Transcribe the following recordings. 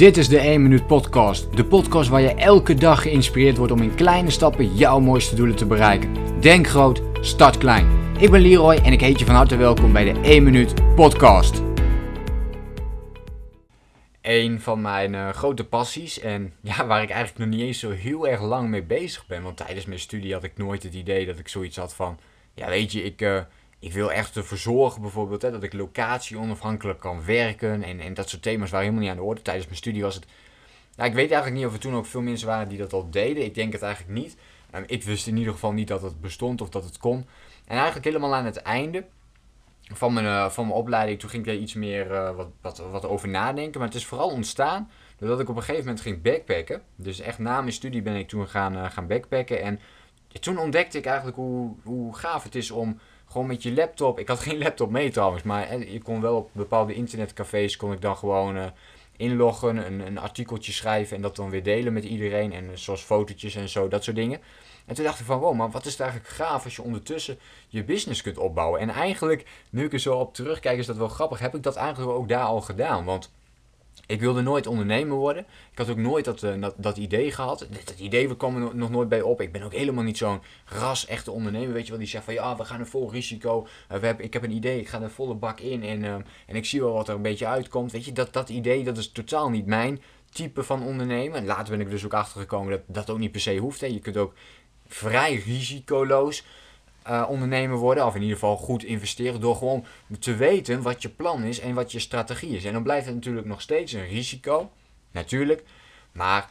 Dit is de 1 Minuut Podcast. De podcast waar je elke dag geïnspireerd wordt om in kleine stappen jouw mooiste doelen te bereiken. Denk groot, start klein. Ik ben Leroy en ik heet je van harte welkom bij de 1 Minuut Podcast. Een van mijn uh, grote passies en ja, waar ik eigenlijk nog niet eens zo heel erg lang mee bezig ben. Want tijdens mijn studie had ik nooit het idee dat ik zoiets had van... Ja, weet je, ik... Uh, ik wil echt ervoor zorgen bijvoorbeeld hè, dat ik locatie onafhankelijk kan werken. En, en dat soort thema's waren helemaal niet aan de orde. Tijdens mijn studie was het... Nou, ik weet eigenlijk niet of er toen ook veel mensen waren die dat al deden. Ik denk het eigenlijk niet. Um, ik wist in ieder geval niet dat het bestond of dat het kon. En eigenlijk helemaal aan het einde van mijn, uh, van mijn opleiding, toen ging ik er iets meer uh, wat, wat, wat over nadenken. Maar het is vooral ontstaan doordat ik op een gegeven moment ging backpacken. Dus echt na mijn studie ben ik toen gaan, uh, gaan backpacken. En toen ontdekte ik eigenlijk hoe, hoe gaaf het is om gewoon met je laptop. Ik had geen laptop mee trouwens, maar je kon wel op bepaalde internetcafés kon ik dan gewoon uh, inloggen, een, een artikeltje schrijven en dat dan weer delen met iedereen. En zoals fotootjes en zo, dat soort dingen. En toen dacht ik van, wow, maar wat is het eigenlijk gaaf als je ondertussen je business kunt opbouwen. En eigenlijk, nu ik er zo op terugkijk, is dat wel grappig. Heb ik dat eigenlijk ook daar al gedaan. Want ik wilde nooit ondernemer worden. Ik had ook nooit dat, uh, dat, idee gehad. Dat, idee kwam er nog nooit bij op. Ik ben ook helemaal niet zo'n ras-echte ondernemer. Weet je wel, die zegt van ja, we gaan een vol risico. Uh, we hebben, ik heb een idee, ik ga er volle bak in en, uh, en ik zie wel wat er een beetje uitkomt. Weet je, dat, dat idee, dat is totaal niet mijn type van ondernemen. En later ben ik dus ook achtergekomen dat dat ook niet per se hoeft. Hè. Je kunt ook vrij risicoloos uh, ondernemer worden. Of in ieder geval goed investeren. Door gewoon te weten wat je plan is en wat je strategie is. En dan blijft het natuurlijk nog steeds een risico. Natuurlijk. Maar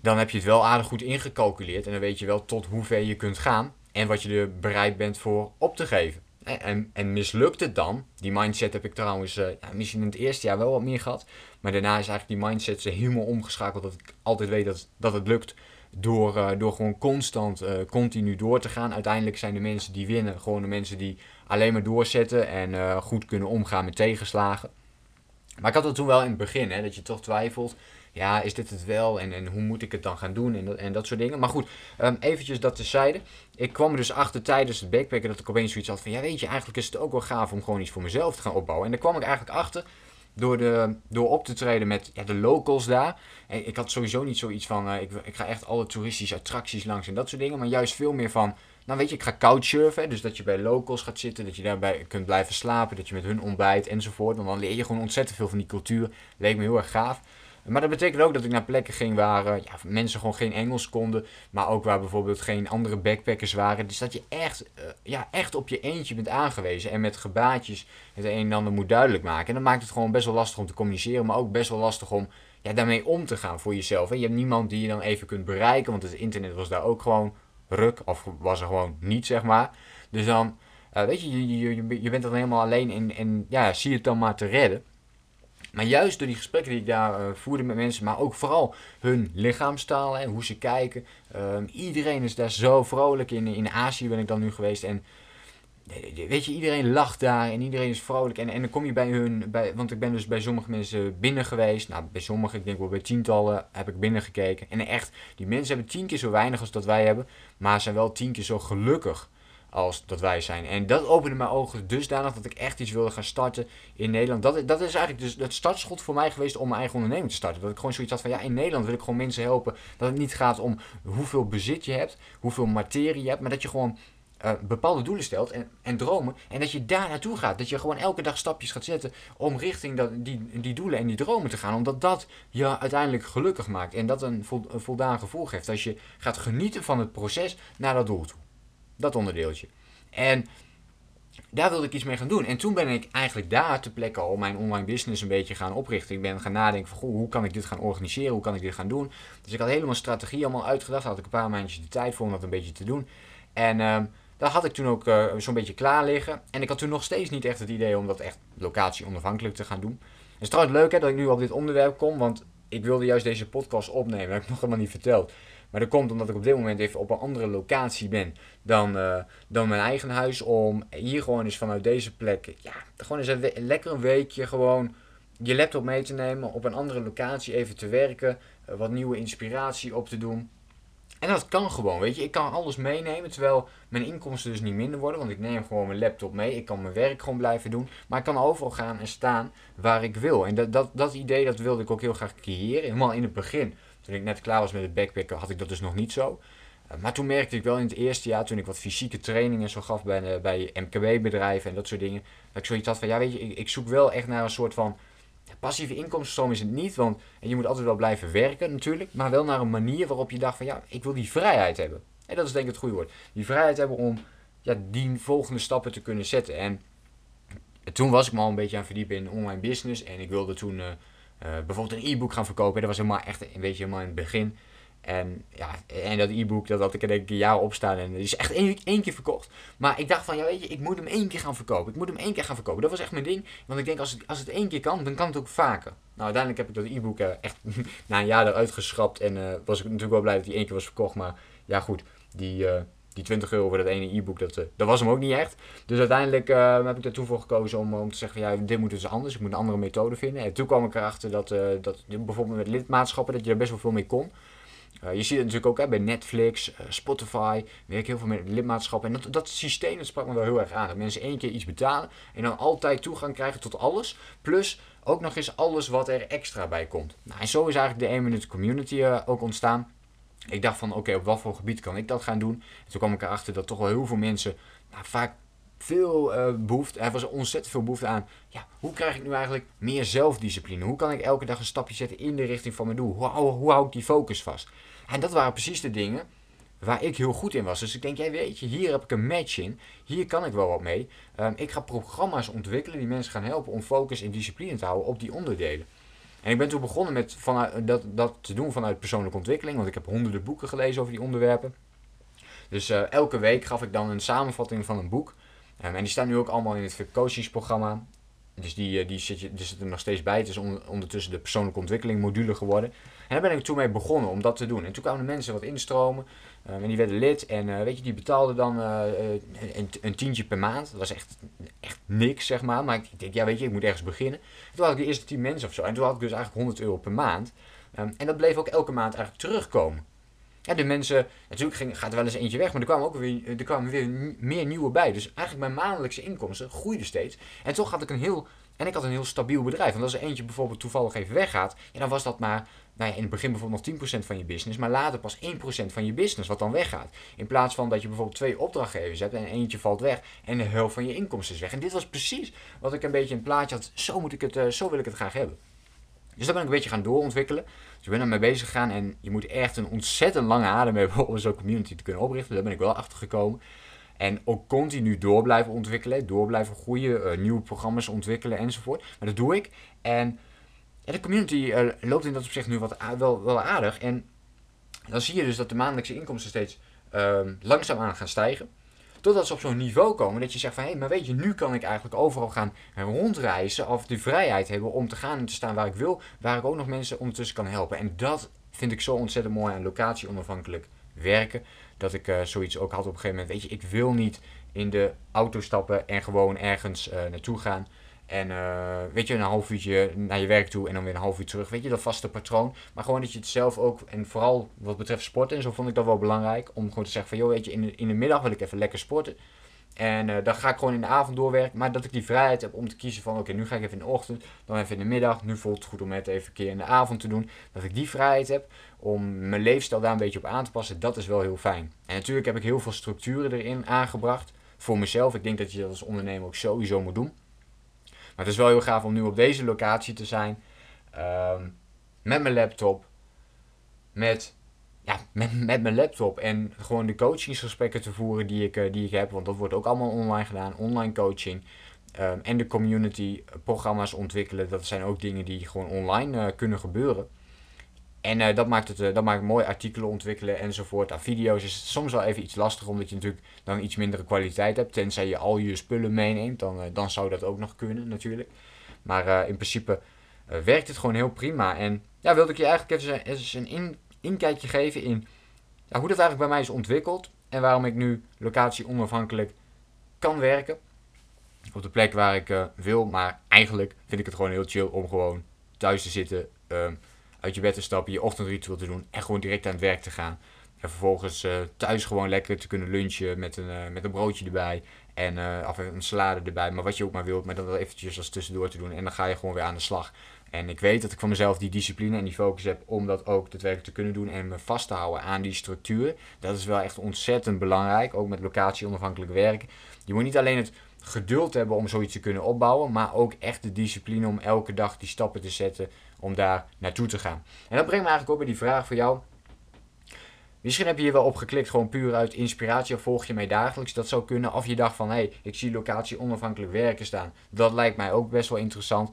dan heb je het wel aardig goed ingecalculeerd. En dan weet je wel tot hoe ver je kunt gaan. En wat je er bereid bent voor op te geven. En, en mislukt het dan? Die mindset heb ik trouwens uh, ja, misschien in het eerste jaar wel wat meer gehad. Maar daarna is eigenlijk die mindset helemaal omgeschakeld. Dat ik altijd weet dat, dat het lukt door, uh, door gewoon constant, uh, continu door te gaan. Uiteindelijk zijn de mensen die winnen gewoon de mensen die alleen maar doorzetten en uh, goed kunnen omgaan met tegenslagen. Maar ik had het toen wel in het begin, hè, dat je toch twijfelt. Ja, is dit het wel? En, en hoe moet ik het dan gaan doen? En dat, en dat soort dingen. Maar goed, um, eventjes dat tezijde. Ik kwam er dus achter tijdens het backpacken dat ik opeens zoiets had van... Ja, weet je, eigenlijk is het ook wel gaaf om gewoon iets voor mezelf te gaan opbouwen. En daar kwam ik eigenlijk achter door, de, door op te treden met ja, de locals daar. Ik had sowieso niet zoiets van, uh, ik, ik ga echt alle toeristische attracties langs en dat soort dingen. Maar juist veel meer van, nou weet je, ik ga couchsurfen. Dus dat je bij locals gaat zitten, dat je daarbij kunt blijven slapen, dat je met hun ontbijt enzovoort. Want dan leer je gewoon ontzettend veel van die cultuur. Leek me heel erg gaaf. Maar dat betekent ook dat ik naar plekken ging waar uh, ja, mensen gewoon geen Engels konden. Maar ook waar bijvoorbeeld geen andere backpackers waren. Dus dat je echt, uh, ja, echt op je eentje bent aangewezen. En met gebaatjes het een en ander moet duidelijk maken. En dat maakt het gewoon best wel lastig om te communiceren. Maar ook best wel lastig om ja, daarmee om te gaan voor jezelf. En je hebt niemand die je dan even kunt bereiken. Want het internet was daar ook gewoon ruk. Of was er gewoon niet, zeg maar. Dus dan, uh, weet je, je, je, je bent dan helemaal alleen. En, en ja, zie het dan maar te redden. Maar juist door die gesprekken die ik daar uh, voerde met mensen, maar ook vooral hun lichaamstaal en hoe ze kijken. Uh, iedereen is daar zo vrolijk in. In Azië ben ik dan nu geweest. En weet je, iedereen lacht daar en iedereen is vrolijk. En, en dan kom je bij hun, bij, want ik ben dus bij sommige mensen binnen geweest. Nou, bij sommigen, ik denk wel bij tientallen, heb ik binnen gekeken. En echt, die mensen hebben tien keer zo weinig als dat wij hebben. Maar zijn wel tien keer zo gelukkig als dat wij zijn. En dat opende mijn ogen dusdanig dat ik echt iets wilde gaan starten in Nederland. Dat, dat is eigenlijk dus het startschot voor mij geweest om mijn eigen onderneming te starten. Dat ik gewoon zoiets had van ja, in Nederland wil ik gewoon mensen helpen. Dat het niet gaat om hoeveel bezit je hebt, hoeveel materie je hebt, maar dat je gewoon uh, bepaalde doelen stelt en, en dromen. En dat je daar naartoe gaat. Dat je gewoon elke dag stapjes gaat zetten om richting dat, die, die doelen en die dromen te gaan. Omdat dat je uiteindelijk gelukkig maakt. En dat een, een voldaan gevoel geeft. Als je gaat genieten van het proces naar dat doel toe. Dat onderdeeltje. En daar wilde ik iets mee gaan doen. En toen ben ik eigenlijk daar te plekke al mijn online business een beetje gaan oprichten. Ik ben gaan nadenken van, hoe kan ik dit gaan organiseren? Hoe kan ik dit gaan doen? Dus ik had helemaal strategie allemaal uitgedacht. Had ik een paar maandjes de tijd voor om dat een beetje te doen. En uh, dat had ik toen ook uh, zo'n beetje klaar liggen. En ik had toen nog steeds niet echt het idee om dat echt locatie onafhankelijk te gaan doen. Het is trouwens leuk hè, dat ik nu op dit onderwerp kom, want ik wilde juist deze podcast opnemen. Dat heb ik nog helemaal niet verteld. Maar dat komt omdat ik op dit moment even op een andere locatie ben dan, uh, dan mijn eigen huis. Om hier gewoon eens vanuit deze plek, ja, gewoon eens een lekker een weekje gewoon je laptop mee te nemen. Op een andere locatie even te werken. Uh, wat nieuwe inspiratie op te doen. En dat kan gewoon, weet je. Ik kan alles meenemen, terwijl mijn inkomsten dus niet minder worden. Want ik neem gewoon mijn laptop mee. Ik kan mijn werk gewoon blijven doen. Maar ik kan overal gaan en staan waar ik wil. En dat, dat, dat idee, dat wilde ik ook heel graag creëren. Helemaal in het begin, toen ik net klaar was met het backpacken, had ik dat dus nog niet zo. Eh, maar toen merkte ik wel in het eerste jaar, toen ik wat fysieke trainingen zo gaf bij, bij MKB-bedrijven en dat soort dingen, dat ik zoiets had van, ja weet je, ik, ik zoek wel echt naar een soort van passieve inkomstenstroom is het niet, want en je moet altijd wel blijven werken natuurlijk, maar wel naar een manier waarop je dacht van, ja, ik wil die vrijheid hebben. En dat is denk ik het goede woord. Die vrijheid hebben om ja, die volgende stappen te kunnen zetten. En toen was ik me al een beetje aan verdiepen in online business en ik wilde toen... Uh, bijvoorbeeld een e-book gaan verkopen. Dat was helemaal echt een beetje helemaal in het begin. En, ja, en dat e-book, dat had ik er denk ik een jaar op staan. En die is echt één, keer verkocht. Maar ik dacht van, ja weet je, ik moet hem één keer gaan verkopen. Ik moet hem één keer gaan verkopen. Dat was echt mijn ding. Want ik denk, als het, als het één keer kan, dan kan het ook vaker. Nou, uiteindelijk heb ik dat e-book uh, echt na een jaar eruit geschrapt. En uh, was ik natuurlijk wel blij dat hij één keer was verkocht. Maar ja goed, die, die 20 euro voor dat ene e-book, dat, dat was hem ook niet echt. Dus uiteindelijk heb ik toen voor gekozen om, om te zeggen van, ja, dit moet dus anders. Ik moet een andere methode vinden. En toen kwam ik erachter dat, dat bijvoorbeeld met lidmaatschappen, dat je er best wel veel mee kon. Je ziet het natuurlijk ook hè, bij Netflix, Spotify, werk heel veel met lidmaatschappen. En dat, dat systeem dat sprak me wel heel erg aan. Dat mensen één keer iets betalen en dan altijd toegang krijgen tot alles. Plus ook nog eens alles wat er extra bij komt. Nou, en zo is eigenlijk de 1 Minute Community ook ontstaan. Ik dacht van oké, op wat voor gebied kan ik dat gaan doen? En toen kwam ik erachter dat toch wel heel veel mensen nou, vaak veel uh, behoefte, er was ontzettend veel behoefte aan. Ja, hoe krijg ik nu eigenlijk meer zelfdiscipline? Hoe kan ik elke dag een stapje zetten in de richting van mijn doel? Hoe, hou ik die focus vast? En dat waren precies de dingen waar ik heel goed in was. Dus ik denk, jij weet je, hier heb ik een match in. Hier kan ik wel wat mee. Um, ik ga programma's ontwikkelen die mensen gaan helpen om focus en discipline te houden op die onderdelen. En ik ben toen begonnen met vanuit, dat, dat te doen vanuit persoonlijke ontwikkeling. Want ik heb honderden boeken gelezen over die onderwerpen. Dus uh, elke week gaf ik dan een samenvatting van een boek. Um, en die staan nu ook allemaal in het coachingsprogramma. Dus die, uh, die zit, je, zit er nog steeds bij. Het is on, ondertussen de persoonlijke ontwikkeling module geworden. En daar ben ik toen mee begonnen om dat te doen. En toen kwamen de mensen wat instromen. Um, en die werden lid. En uh, weet je, die betaalden dan een, tientje per maand. Dat was echt, echt niks, zeg maar. Maar ik denk, ja, weet je, ik moet ergens beginnen. En toen had ik de eerste 10 mensen of zo. En toen had ik dus eigenlijk 100 euro per maand. Um, en dat bleef ook elke maand eigenlijk terugkomen. Ja, de mensen, natuurlijk ging, gaat er wel eens eentje weg, maar er kwamen ook weer, er kwamen weer meer nieuwe bij. Dus eigenlijk mijn maandelijkse inkomsten groeiden steeds. En toch had ik een heel, en ik had een heel stabiel bedrijf. Want als er eentje bijvoorbeeld toevallig even weggaat, ja, dan was dat maar, nou ja, in het begin bijvoorbeeld nog 10% van je business, maar later pas 1% van je business wat dan weggaat. In plaats van dat je bijvoorbeeld twee opdrachtgevers hebt en eentje valt weg en de helft van je inkomsten is weg. En dit was precies wat ik een beetje in het plaatje had, zo, moet ik het, uh, zo wil ik het graag hebben. Dus daar ben ik een beetje gaan doorontwikkelen. Dus ik ben ermee bezig gegaan en je moet echt een ontzettend lange adem hebben om zo'n community te kunnen oprichten. Daar ben ik wel achter gekomen. En ook continu door blijven ontwikkelen, door blijven groeien, uh, nieuwe programma's ontwikkelen enzovoort. Maar dat doe ik. En de community uh, loopt in dat opzicht nu wat wel, wel aardig. En dan zie je dus dat de maandelijkse inkomsten steeds uh, langzaam aan gaan stijgen. Totdat ze op zo'n niveau komen dat je zegt van hé, hey, maar weet je, nu kan ik eigenlijk overal gaan rondreizen of de vrijheid hebben om te gaan en te staan waar ik wil, waar ik ook nog mensen ondertussen kan helpen. En dat vind ik zo ontzettend mooi aan locatie onafhankelijk werken. Dat ik uh, zoiets ook had op een gegeven moment. Weet je, ik wil niet in de auto stappen en gewoon ergens uh, naartoe gaan. En uh, weet je, een half uurtje naar je werk toe en dan weer een half uur terug. Weet je, dat vaste patroon. Maar gewoon dat je het zelf ook, en vooral wat betreft sporten en zo vond ik dat wel belangrijk. Om gewoon te zeggen van, joh, weet je, in de, in de middag wil ik even lekker sporten. En uh, dan ga ik gewoon in de avond doorwerken. Maar dat ik die vrijheid heb om te kiezen van, oké, nu ga ik even in de ochtend, dan even in de middag. Nu voelt het goed om het even een keer in de avond te doen. Dat ik die vrijheid heb om mijn leefstijl daar een beetje op aan te passen, dat is wel heel fijn. En natuurlijk heb ik heel veel structuren erin aangebracht voor mezelf. Ik denk dat je dat als ondernemer ook sowieso moet doen. Maar het is wel heel gaaf om nu op deze locatie te zijn. Um, met mijn laptop. Met, ja, met, met mijn laptop. En gewoon de coachingsgesprekken te voeren die ik, uh, die ik heb. Want dat wordt ook allemaal online gedaan. Online coaching. Um, en de community programma's ontwikkelen. Dat zijn ook dingen die gewoon online uh, kunnen gebeuren. En uh, dat, maakt het, uh, dat maakt mooi artikelen ontwikkelen enzovoort. Aan video's is soms wel even iets lastig, omdat je natuurlijk dan iets mindere kwaliteit hebt. Tenzij je al je spullen meeneemt, dan, uh, dan zou dat ook nog kunnen natuurlijk. Maar in principe werkt het gewoon heel prima. En ja, wilde ik je eigenlijk even eens een in, inkijkje geven in ja, hoe dat eigenlijk bij mij is ontwikkeld. En waarom ik nu locatie onafhankelijk kan werken. Op de plek waar ik wil. Maar eigenlijk vind ik het gewoon heel chill om gewoon thuis te zitten. Um, uit je bed te stappen, je ochtendritueel te doen en gewoon direct aan het werk te gaan. En vervolgens uh, thuis gewoon lekker te kunnen lunchen met een, uh, met een broodje erbij. En uh, of een salade erbij, maar wat je ook maar wilt. Maar dat wel eventjes als tussendoor te doen. En dan ga je gewoon weer aan de slag. En ik weet dat ik van mezelf die discipline en die focus heb om dat ook daadwerkelijk te kunnen doen. En me vast te houden aan die structuur. Dat is wel echt ontzettend belangrijk. Ook met locatie onafhankelijk werken. Je moet niet alleen het geduld hebben om zoiets te kunnen opbouwen. Maar ook echt de discipline om elke dag die stappen te zetten om daar naartoe te gaan. En dat brengt me eigenlijk ook bij die vraag voor jou. Misschien heb je hier wel op geklikt, gewoon puur uit inspiratie of volg je mij dagelijks. Dat zou kunnen. Of je dacht van, hé, hey, ik zie locatie onafhankelijk werken staan. Dat lijkt mij ook best wel interessant.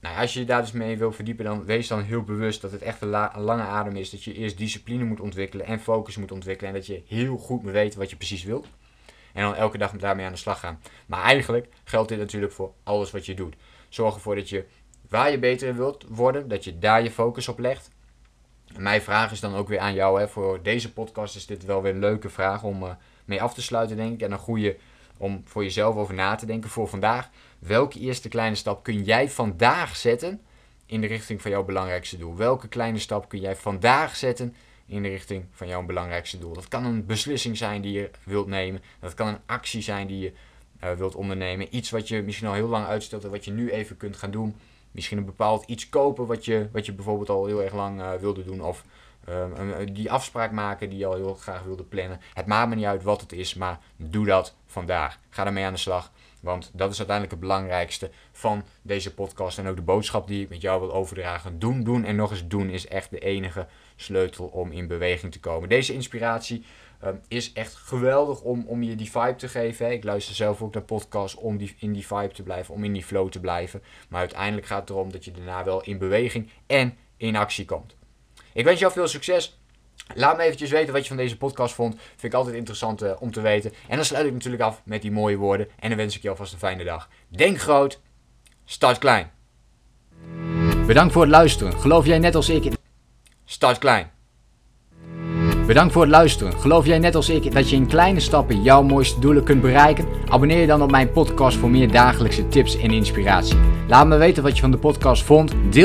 Nou, als je je daar dus mee wil verdiepen, dan wees dan heel bewust dat het echt een, lange adem is. Dat je eerst discipline moet ontwikkelen en focus moet ontwikkelen. En dat je heel goed moet weten wat je precies wilt. En dan elke dag daarmee aan de slag gaan. Maar eigenlijk geldt dit natuurlijk voor alles wat je doet. Zorg ervoor dat je waar je beter in wilt worden, dat je daar je focus op legt. En mijn vraag is dan ook weer aan jou. Hè. Voor deze podcast is dit wel weer een leuke vraag om uh, mee af te sluiten, denk ik. En een goede om voor jezelf over na te denken voor vandaag. Welke eerste kleine stap kun jij vandaag zetten in de richting van jouw belangrijkste doel? Welke kleine stap kun jij vandaag zetten in de richting van jouw belangrijkste doel? Dat kan een beslissing zijn die je wilt nemen. Dat kan een actie zijn die je uh, wilt ondernemen. Iets wat je misschien al heel lang uitstelt en wat je nu even kunt gaan doen. Misschien een bepaald iets kopen wat je, wat je bijvoorbeeld al heel erg lang uh, wilde doen. Of um, die afspraak maken die je al heel graag wilde plannen. Het maakt me niet uit wat het is, maar doe dat vandaag. Ga ermee aan de slag. Want dat is uiteindelijk het belangrijkste van deze podcast. En ook de boodschap die ik met jou wil overdragen. Doen, doen en nog eens doen is echt de enige sleutel om in beweging te komen. Deze inspiratie um, is echt geweldig om, om je die vibe te geven. Ik luister zelf ook naar podcasts om die, in die vibe te blijven, om in die flow te blijven. Maar uiteindelijk gaat het erom dat je daarna wel in beweging en in actie komt. Ik wens jou veel succes. Laat me eventjes weten wat je van deze podcast vond. Vind ik altijd interessant uh, om te weten. En dan sluit ik natuurlijk af met die mooie woorden. En dan wens ik je alvast een fijne dag. Denk groot, start klein. Bedankt voor het luisteren. Geloof jij net als ik... Start klein. Bedankt voor het luisteren. Geloof jij net als ik dat je in kleine stappen jouw mooiste doelen kunt bereiken? Abonneer je dan op mijn podcast voor meer dagelijkse tips en inspiratie. Laat me weten wat je van de podcast vond. Deel